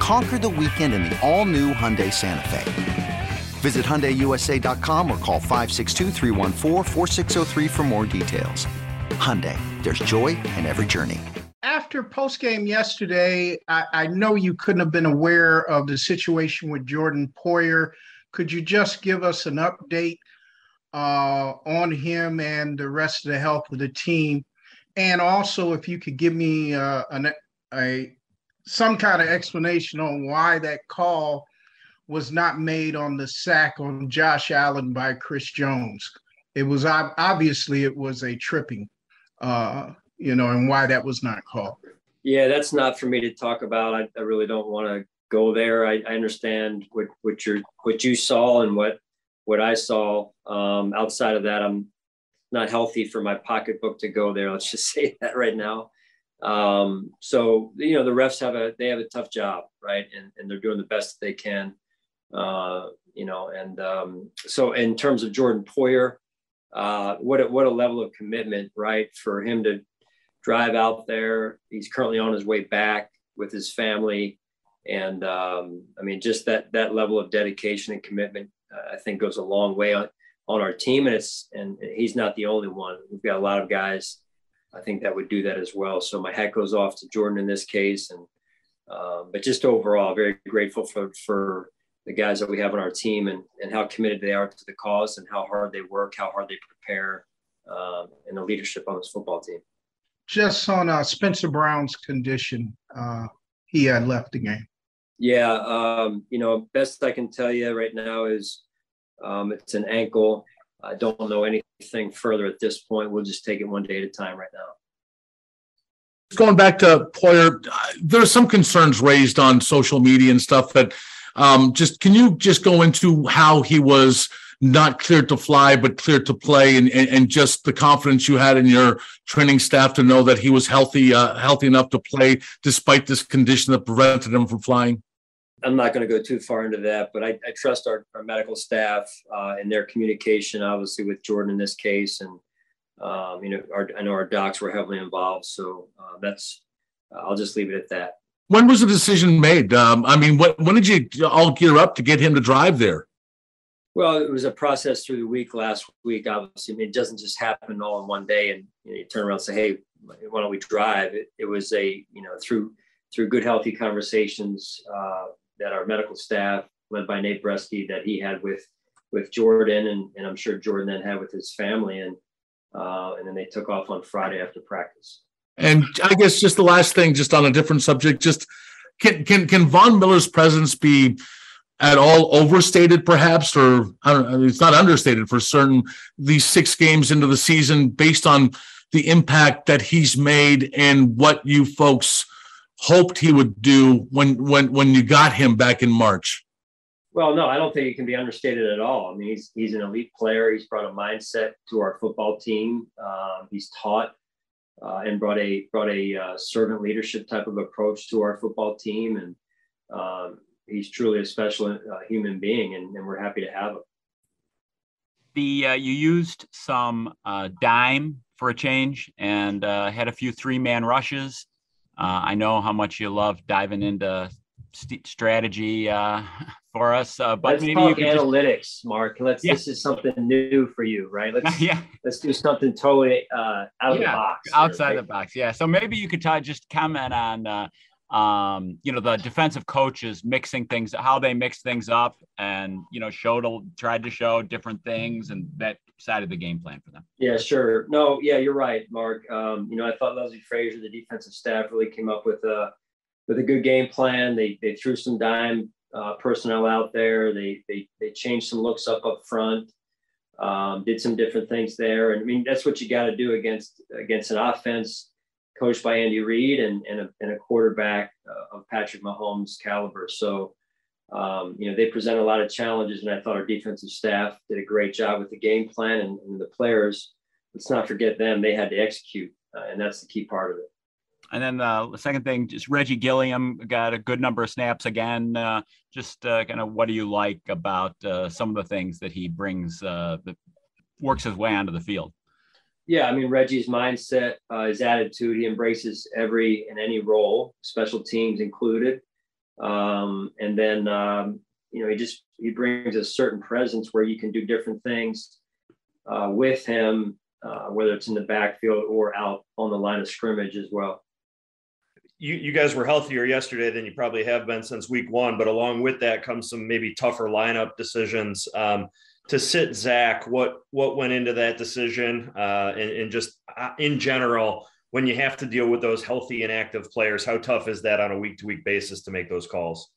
Conquer the weekend in the all-new Hyundai Santa Fe. Visit HyundaiUSA.com or call 562 for more details. Hyundai, there's joy in every journey. After postgame yesterday, I, I know you couldn't have been aware of the situation with Jordan Poyer. Could you just give us an update uh, on him and the rest of the health of the team? And also, if you could give me uh, an, a some kind of explanation on why that call was not made on the sack on Josh Allen by Chris Jones. It was obviously it was a tripping, uh, you know, and why that was not called. Yeah, that's not for me to talk about. I, I really don't want to go there. I, I, understand what what you what you saw and what what I saw. Um, outside of that, I'm not healthy for my pocketbook to go there. Let's just say that right now. Um, so you know the refs have a they have a tough job, right? And and they're doing the best they can. Uh, you know, and um, so in terms of Jordan Poyer, uh, what a, what a level of commitment, right, for him to drive out there. He's currently on his way back with his family, and um, I mean, just that that level of dedication and commitment, uh, I think, goes a long way on on our team. And it's and he's not the only one. We've got a lot of guys I think that would do that as well. So my hat goes off to Jordan in this case, and um, but just overall, very grateful for for the guys that we have on our team and and how committed they are to the cause and how hard they work, how hard they prepare, um, and the leadership on this football team. Just on uh, Spencer Brown's condition, uh, he had left the game. Yeah, um, you know, best I can tell you right now is um, it's an ankle. I don't know anything further at this point. We'll just take it one day at a time right now. Going back to Poyer, there's some concerns raised on social media and stuff that um, just can you just go into how he was not cleared to fly but cleared to play and, and, and just the confidence you had in your training staff to know that he was healthy uh, healthy enough to play despite this condition that prevented him from flying I'm not going to go too far into that, but I, I trust our, our medical staff uh, and their communication, obviously with Jordan in this case, and um, you know, our, I know our docs were heavily involved, so uh, that's I'll just leave it at that. When was the decision made? Um, I mean, what, when did you all gear up to get him to drive there? Well, it was a process through the week last week. Obviously, I mean, it doesn't just happen all in one day, and you, know, you turn around and say, "Hey, why don't we drive?" It, it was a you know through through good, healthy conversations. Uh, that our medical staff, led by Nate Breske, that he had with with Jordan, and, and I'm sure Jordan then had with his family, and uh, and then they took off on Friday after practice. And I guess just the last thing, just on a different subject, just can can can Von Miller's presence be at all overstated, perhaps, or I don't know, it's not understated for certain. These six games into the season, based on the impact that he's made and what you folks hoped he would do when when when you got him back in March? Well, no, I don't think it can be understated at all. I mean, he's he's an elite player. He's brought a mindset to our football team. Um, he's taught uh, and brought a brought a uh, servant leadership type of approach to our football team, and um, he's truly a special uh, human being, and, and, we're happy to have him. The uh, you used some uh, dime for a change and uh, had a few three man rushes. Uh, I know how much you love diving into st- strategy uh, for us, uh, but let's maybe talk analytics, just... Mark. Let's. Yeah. This is something new for you, right? Let's yeah. Let's do something totally uh, out of the box. Outside the box, yeah. So maybe you could t- just comment on. Um, you know the defensive coaches mixing things how they mix things up and you know showed tried to show different things and that side of the game plan for them. Yeah, sure. No, yeah, you're right, Mark. Um, you know, I thought Leslie Frazier, the defensive staff, really came up with a with a good game plan. They they threw some dime uh, personnel out there. They they they changed some looks up up front. Um, did some different things there, and I mean that's what you got to do against against an offense coached by Andy Reid and, and, a, and a quarterback uh, of Patrick Mahomes' caliber. So, um, you know, they present a lot of challenges, and I thought our defensive staff did a great job with the game plan and, and the players. Let's not forget them; they had to execute, uh, and that's the key part of it. And then uh, the second thing, just Reggie Gilliam got a good number of snaps again. Uh, just uh, kind of what do you like about uh, some of the things that he brings that works his way onto the field? Yeah, I mean Reggie's mindset, uh, his attitude, he embraces every and any role, special teams included. Um, and then um, you know he just he brings a certain presence where you can do different things with him, whether it's in the backfield or out on the line of scrimmage as well you, you guys were healthier yesterday than you probably have been since week one, but along with that comes some maybe tougher lineup decisions. Um, to sit Zach, what what went into that decision, uh, and, and, just uh, in general, when you have to deal with those healthy and active players, how tough is that on a week to week basis to make those calls?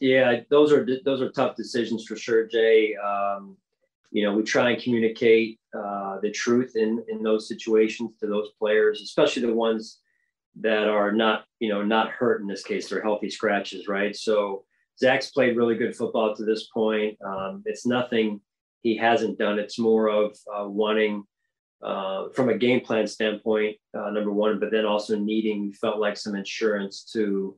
Yeah, those are those are tough decisions for sure, Jay. Um, you know, we try and communicate uh, the truth in in those situations to those players, especially the ones that are not, you know, not hurt in this case. They're healthy scratches, right? So Zach's played really good football to this point. Um, it's nothing he hasn't done. It's more of uh, wanting, uh, from a game plan standpoint, uh, number one, but then also needing felt like some insurance to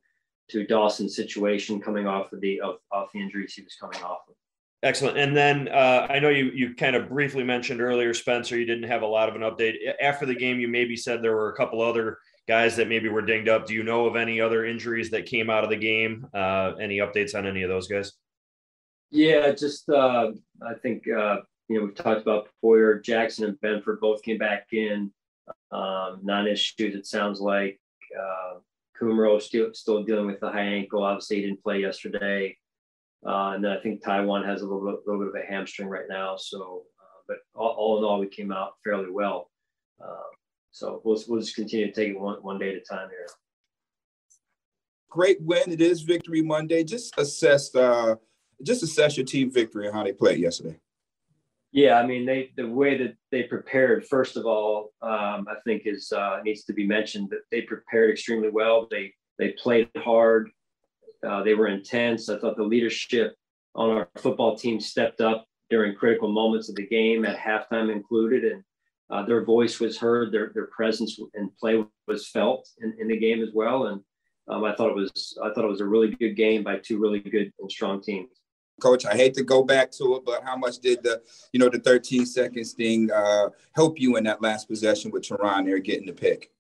to Dawson's situation coming off of the of, off the injuries he was coming off of. Excellent. And then uh, I know you you kind of briefly mentioned earlier, Spencer. You didn't have a lot of an update after the game. You maybe said there were a couple other guys that maybe were dinged up. Do you know of any other injuries that came out of the game? Uh, any updates on any of those guys? Yeah, just uh, I think uh, you know we've talked about Poyer, Jackson, and Benford both came back in um, non-issues. It sounds like uh, Kumerow still still dealing with the high ankle. Obviously, he didn't play yesterday, uh, and then I think Taiwan has a little bit, little bit of a hamstring right now. So, uh, but all, all, in all, we came out fairly well. Um, so we'll, we'll just continue to take it one, one day at a time here. Great win. It is Victory Monday. Just assess uh, just assess your team victory and how they played yesterday. Yeah, I mean, they the way that they prepared. First of all, um, I think is uh, needs to be mentioned that they prepared extremely well. They they played hard. Uh, they were intense. I thought the leadership on our football team stepped up during critical moments of the game, at halftime included, and uh, their voice was heard, their their presence and play was felt in, in the game as well. And um, I thought it was I thought it was a really good game by two really good and strong teams. Coach, I hate to go back to it, but how much did the you know the 13 seconds thing uh, help you in that last possession with Taron there getting the pick?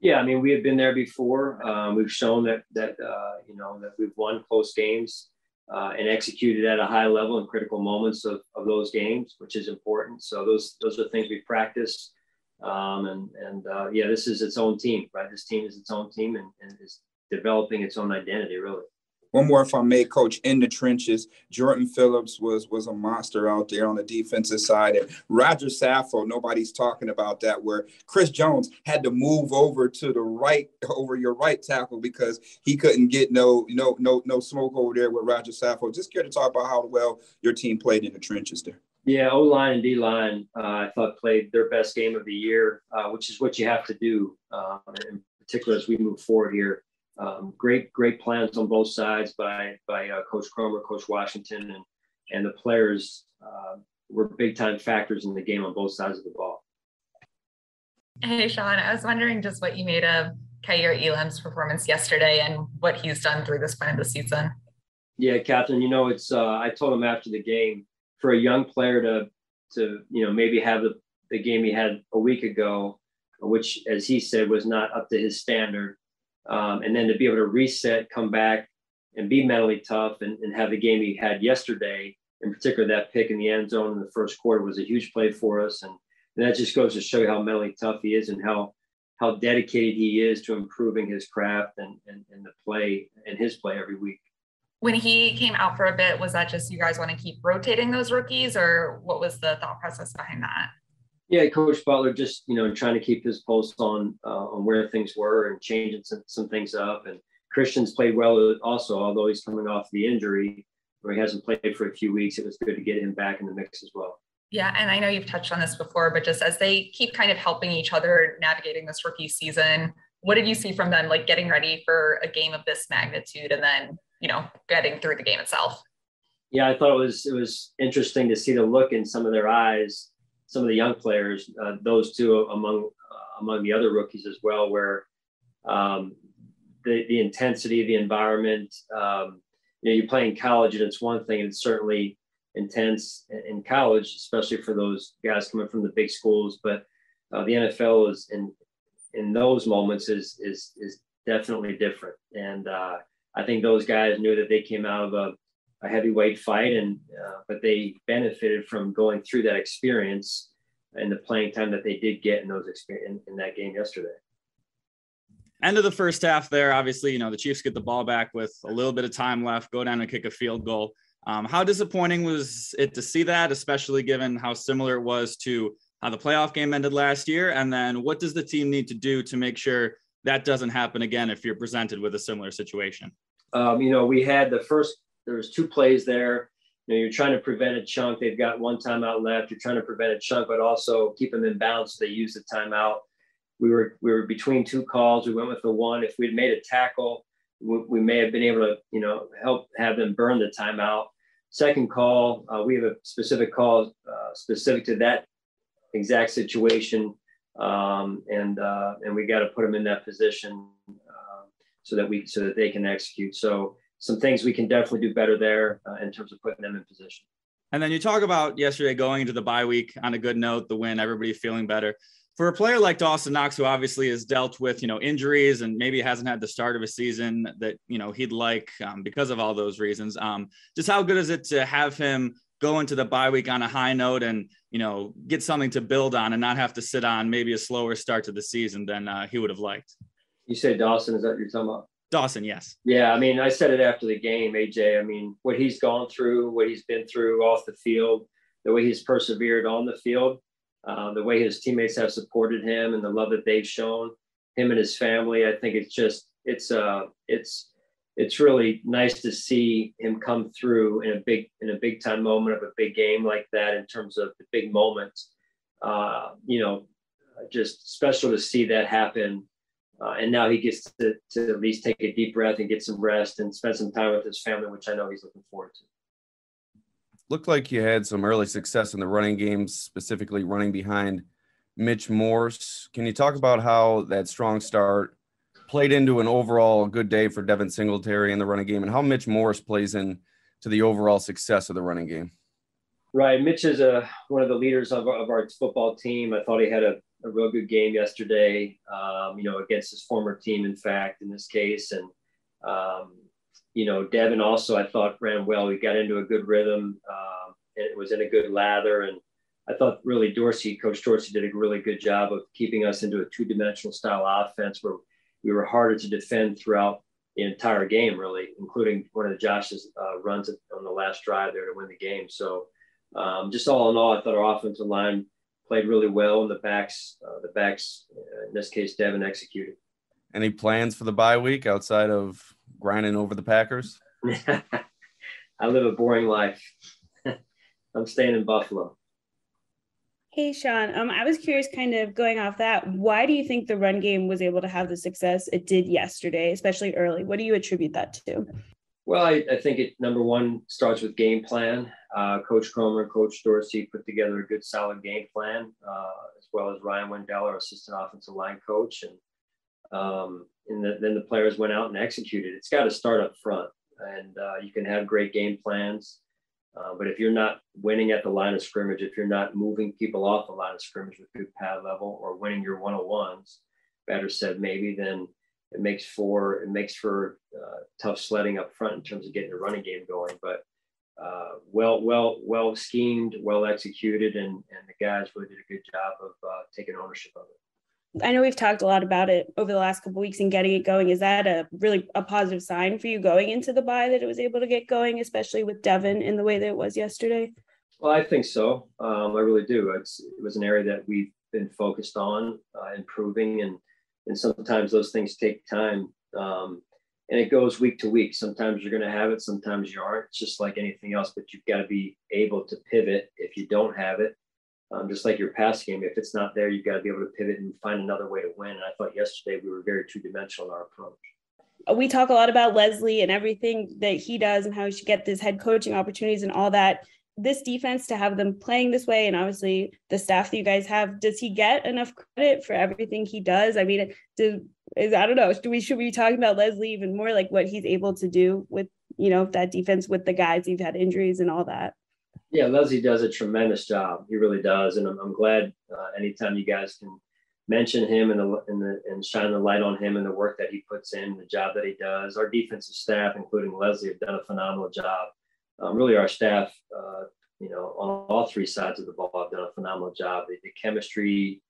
Yeah, I mean we have been there before. Um, we've shown that that uh, you know that we've won close games uh, and executed at a high level in critical moments of, of those games, which is important. So those those are things we practice. Um, and and uh, yeah, this is its own team, right? This team is its own team and, and is developing its own identity, really. One more, if I may, coach, in the trenches. Jordan Phillips was was a monster out there on the defensive side. And Roger Saffold, nobody's talking about that, where Chris Jones had to move over to the right, over your right tackle because he couldn't get no no no no smoke over there with Roger Saffold. Just care to talk about how well your team played in the trenches there. Yeah, O line and D line, uh, I thought played their best game of the year, uh, which is what you have to do, um, in particular as we move forward here um, great great plans on both sides by by uh, Coach Kromer, Coach Washington, and and the players uh, were big time factors in the game on both sides of the ball. Hey Sean, I was wondering just what you made of Kaiir Elam's performance yesterday and what he's done through this point of the season. Yeah, Catherine, You know, it's uh, I told him after the game for a young player to to you know maybe have the, the game he had a week ago, which as he said was not up to his standard um, and then to be able to reset, come back, and be mentally tough, and, and have the game he had yesterday, in particular that pick in the end zone in the first quarter was a huge play for us, and, and that just goes to show you how mentally tough he is and how how dedicated he is to improving his craft and, and, and the play and his play every week. When he came out for a bit, was that just you guys want to keep rotating those rookies, or what was the thought process behind that? Yeah, Coach Butler just you know trying to keep his pulse on uh, on where things were and changing some, some things up. And Christian's played well also, although he's coming off the injury where he hasn't played for a few weeks. It was good to get him back in the mix as well. Yeah, and I know you've touched on this before, but just as they keep kind of helping each other navigating this rookie season, what did you see from them, like getting ready for a game of this magnitude and then, you know, getting through the game itself? Yeah, I thought it was it was interesting to see the look in some of their eyes, some of the young players, uh, those two among uh, among the other rookies as well, where um, the the intensity of the environment. Um, you know, you play in college, and it's one thing, and it's certainly intense in college, especially for those guys coming from the big schools. But uh, the NFL is in in those moments is is is definitely different, and uh, I think those guys knew that they came out of a, a heavyweight fight, and uh, but they benefited from going through that experience and the playing time that they did get in those experience in, in that game yesterday end of the first half there obviously you know the chiefs get the ball back with a little bit of time left go down and kick a field goal um, how disappointing was it to see that, especially given how similar it was to how the playoff game ended last year? And then what does the team need to do to make sure that doesn't happen again if you're presented with a similar situation? Um, you know, we had the first, there was two plays there. You know, you're trying to prevent a chunk. They've got one timeout left. You're trying to prevent a chunk, but also keep them in bounds. So they use the timeout. We were we were between two calls. We went with the one. If we'd made a tackle, we, we may have been able to, you know, help have them burn the timeout. Second call, uh, we have a specific call uh, specific to that exact situation, um, and uh, and we got to put them in that position uh, so that we so that they can execute. So some things we can definitely do better there uh, in terms of putting them in position. And then you talk about yesterday going into the bye week on a good note, the win, everybody feeling better for a player like Dawson Knox, who obviously has dealt with you know injuries and maybe hasn't had the start of a season that you know he'd like um, because of all those reasons, um, just how good is it to have him go into the bye week on a high note and you know get something to build on and not have to sit on maybe a slower start to the season than uh, he would have liked. You say Dawson? Is that you're talking about? Dawson, yes. Yeah, I mean, I said it after the game, AJ. I mean, what he's gone through, what he's been through off the field, the way he's persevered on the field uh, the way his teammates have supported him and the love that they've shown him and his family. I think it's just it's uh it's it's really nice to see him come through in a big in a big time moment of a big game like that in terms of the big moments. Uh, you know, just special to see that happen. Uh, and now he gets to, to at least take a deep breath and get some rest and spend some time with his family, which I know he's looking forward to looked like you had some early success in the running games, specifically running behind Mitch Morse. Can you talk about how that strong start played into an overall good day for Devin Singletary in the running game and how Mitch Morse plays in to the overall success of the running game? Right. Mitch is a, one of the leaders of, of our football team. I thought he had a, a real good game yesterday, um, you know, against his former team, in fact, in this case. And, um, you know, Devin also I thought ran well. He got into a good rhythm. Uh, and it was in a good lather. And I thought really Dorsey, Coach Dorsey, did a really good job of keeping us into a two-dimensional style offense where we were harder to defend throughout the entire game, really, including one of the Josh's uh, runs on the last drive there to win the game. So, um, just all in all, I thought our offensive line played really well, and the backs, uh, the backs, uh, in this case, Devin executed. Any plans for the bye week outside of grinding over the Packers? I live a boring life. I'm staying in Buffalo. Hey, Sean. Um, I was curious, kind of going off that. Why do you think the run game was able to have the success it did yesterday, especially early? What do you attribute that to? Well, I, I think it number one starts with game plan. Uh, Coach Kromer, Coach Dorsey put together a good, solid game plan, uh, as well as Ryan Wendell, our assistant offensive line coach, and um, and the, then the players went out and executed. It's got to start up front, and uh, you can have great game plans, uh, but if you're not winning at the line of scrimmage, if you're not moving people off the line of scrimmage with good pad level or winning your one on ones, better said maybe, then it makes for it makes for uh, tough sledding up front in terms of getting the running game going. But uh, well, well, well schemed, well executed, and and the guys really did a good job of uh, taking ownership of it. I know we've talked a lot about it over the last couple weeks and getting it going. Is that a really a positive sign for you going into the bye that it was able to get going, especially with Devin in the way that it was yesterday? Well, I think so. Um, I really do. It's, it was an area that we've been focused on uh, improving, and and sometimes those things take time. Um, and it goes week to week. Sometimes you're going to have it, sometimes you aren't. It's just like anything else, but you've got to be able to pivot if you don't have it um, just like your pass game, if it's not there, you've got to be able to pivot and find another way to win. And I thought yesterday we were very two dimensional in our approach. We talk a lot about Leslie and everything that he does and how he should get this head coaching opportunities and all that. This defense to have them playing this way, and obviously the staff that you guys have, does he get enough credit for everything he does? I mean, do, is I don't know. Do we should we be talking about Leslie even more, like what he's able to do with you know that defense with the guys who've had injuries and all that? Yeah, Leslie does a tremendous job. He really does, and I'm, I'm glad uh, anytime you guys can mention him and the, and the and shine the light on him and the work that he puts in, the job that he does. Our defensive staff, including Leslie, have done a phenomenal job. Um, really, our staff, uh, you know, on all three sides of the ball, have done a phenomenal job. The, the chemistry,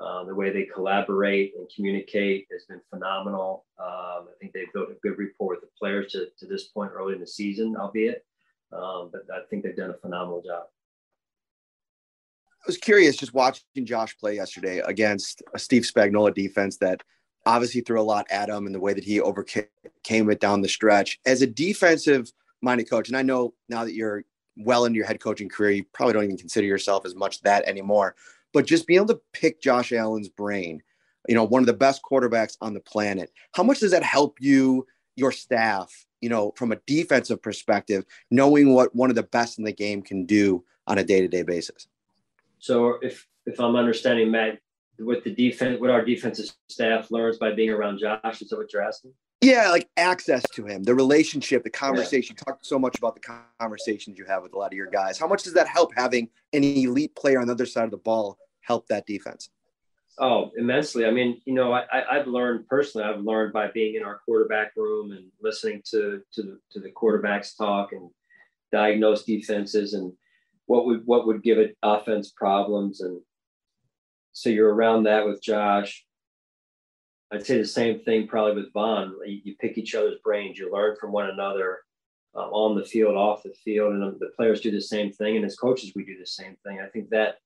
uh, the way they collaborate and communicate has been phenomenal. Um, I think they've built a good rapport with the players to, to this point early in the season, albeit. Um, but I think they've done a phenomenal job. I was curious just watching Josh play yesterday against a Steve Spagnuolo defense that obviously threw a lot at him and the way that he overcame it down the stretch. As a defensive minded coach, and I know now that you're well into your head coaching career, you probably don't even consider yourself as much that anymore. But just being able to pick Josh Allen's brain, you know, one of the best quarterbacks on the planet, how much does that help you, your staff, you know, from a defensive perspective, knowing what one of the best in the game can do on a day to day basis? So if if I'm understanding Matt, what the defense, what our defensive staff learns by being around Josh, is that what you're asking? Yeah, like access to him, the relationship, the conversation. Yeah. Talk so much about the conversations you have with a lot of your guys. How much does that help having an elite player on the other side of the ball help that defense? Oh, immensely. I mean, you know, I, I've learned personally. I've learned by being in our quarterback room and listening to to the, to the quarterbacks talk and diagnose defenses and what would what would give it offense problems and so you're around that with Josh. I'd say the same thing probably with Von. You, you pick each other's brains. You learn from one another um, on the field, off the field, and the players do the same thing. And as coaches, we do the same thing. I think that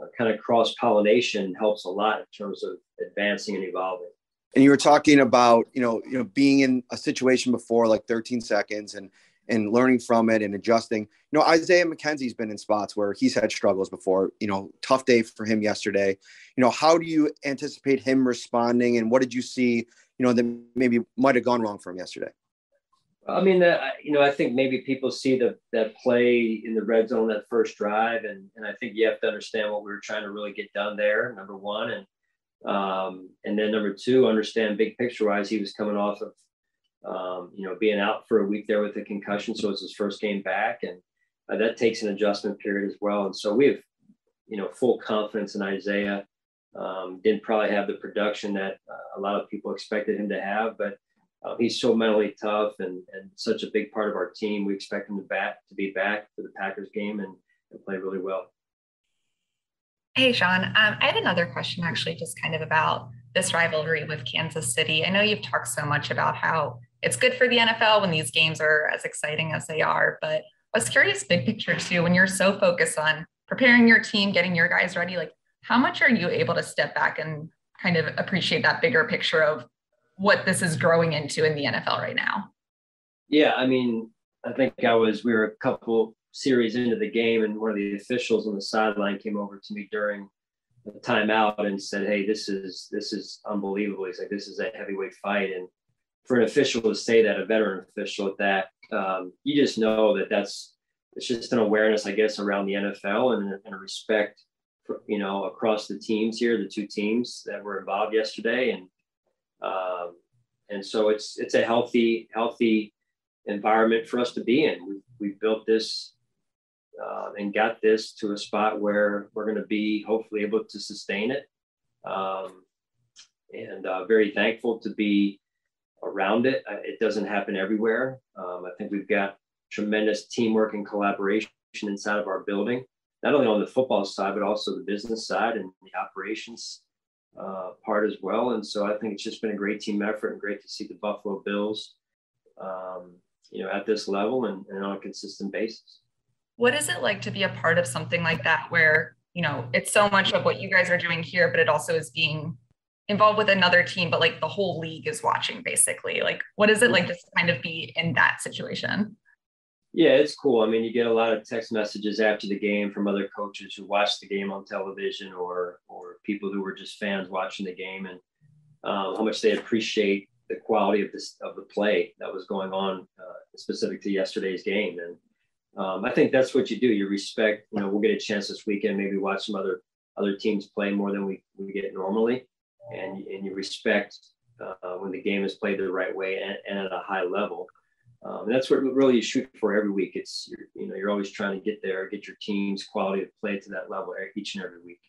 uh, kind of cross pollination helps a lot in terms of advancing and evolving. And you were talking about you know you know being in a situation before like 13 seconds and and learning from it and adjusting. You know, Isaiah McKenzie's been in spots where he's had struggles before. You know, tough day for him yesterday. You know, how do you anticipate him responding, and what did you see? You know, that maybe might have gone wrong for him yesterday. I mean, you know, I think maybe people see the that play in the red zone that first drive, and and I think you have to understand what we were trying to really get done there. Number one, and um, and then number two, understand big picture wise, he was coming off of um, you know, being out for a week there with a concussion. So it's his first game back. And uh, that takes an adjustment period as well. And so we have, you know, full confidence in Isaiah. Um, didn't probably have the production that uh, a lot of people expected him to have, but uh, he's so mentally tough and, and such a big part of our team. We expect him to bat to be back for the Packers game and, and play really well. Hey, Sean. Um, I had another question actually, just kind of about this rivalry with Kansas City. I know you've talked so much about how it's good for the NFL when these games are as exciting as they are. But I was curious, big picture too, when you're so focused on preparing your team, getting your guys ready, like how much are you able to step back and kind of appreciate that bigger picture of what this is growing into in the NFL right now? Yeah, I mean, I think I was, we were a couple series into the game, and one of the officials on the sideline came over to me during the timeout and said, Hey, this is this is unbelievable. He's like, This is a heavyweight fight. And for an official to say that, a veteran official at that, um, you just know that that's it's just an awareness, I guess, around the NFL and, and a respect, for, you know, across the teams here, the two teams that were involved yesterday, and um, and so it's it's a healthy healthy environment for us to be in. We we built this uh, and got this to a spot where we're going to be hopefully able to sustain it. Um, and uh, very thankful to be around it. It doesn't happen everywhere. Um, I think we've got tremendous teamwork and collaboration inside of our building, not only on the football side, but also the business side and the operations uh, part as well. And so I think it's just been a great team effort and great to see the Buffalo Bills, um, you know, at this level and, and on a consistent basis. What is it like to be a part of something like that where, you know, it's so much of what you guys are doing here, but it also is being involved with another team, but like the whole league is watching basically? Like, what is it like to kind of be in that situation? Yeah, it's cool. I mean, you get a lot of text messages after the game from other coaches who watched the game on television or or people who were just fans watching the game and um, how much they appreciate the quality of this of the play that was going on uh, specific to yesterday's game. And um, I think that's what you do. You respect. You know, we'll get a chance this weekend, maybe watch some other other teams play more than we we get normally, and and you respect uh, when the game is played the right way and, and at a high level. Um, and that's what really you shoot for every week. It's you know you're always trying to get there, get your team's quality of play to that level each and every week.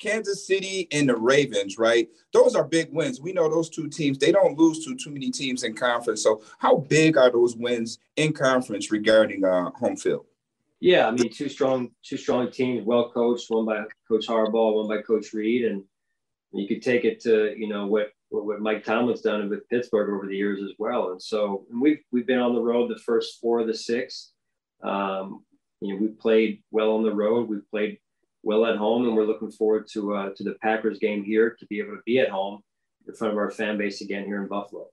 Kansas City and the Ravens, right? Those are big wins. We know those two teams, they don't lose to too many teams in conference. So, how big are those wins in conference regarding uh, home field? Yeah, I mean, two strong, two strong teams, well coached, one by Coach Harbaugh, one by Coach Reid, and you could take it to you know what what Mike Tomlin's done with Pittsburgh over the years as well. And so and we've we've been on the road the first four of the six. Um, you know, we played well on the road. We've played well at home, and we're looking forward to uh, to the Packers game here to be able to be at home in front of our fan base again here in Buffalo.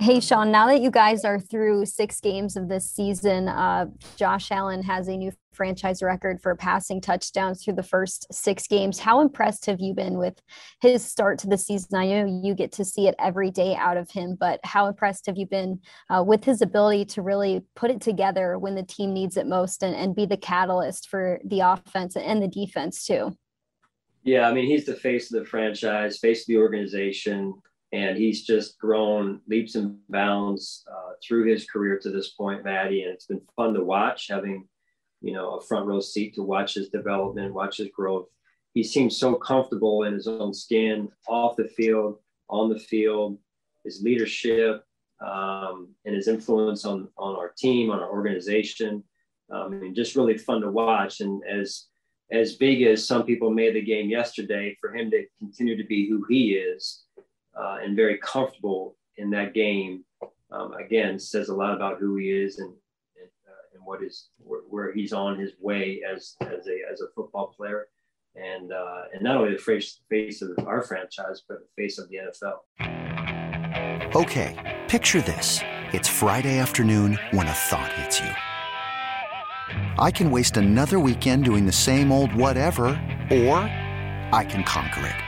Hey, Sean, now that you guys are through six games of this season, uh, Josh Allen has a new franchise record for passing touchdowns through the first six games. How impressed have you been with his start to the season? I know you get to see it every day out of him, but how impressed have you been uh, with his ability to really put it together when the team needs it most and, and be the catalyst for the offense and the defense, too? Yeah, I mean, he's the face of the franchise, face of the organization and he's just grown leaps and bounds uh, through his career to this point, Maddie. And it's been fun to watch, having you know a front row seat to watch his development, watch his growth. He seems so comfortable in his own skin, off the field, on the field. His leadership um, and his influence on on our team, on our organization. Um, I mean, just really fun to watch. And as as big as some people made the game yesterday, for him to continue to be who he is uh, and very comfortable in that game, um, again, says a lot about who he is and and, uh, and what is where, where, he's on his way as as a as a football player, and uh, and not only the face face of our franchise, but the face of the NFL. Okay, picture this: it's Friday afternoon when a thought hits you. I can waste another weekend doing the same old whatever, or I can conquer it.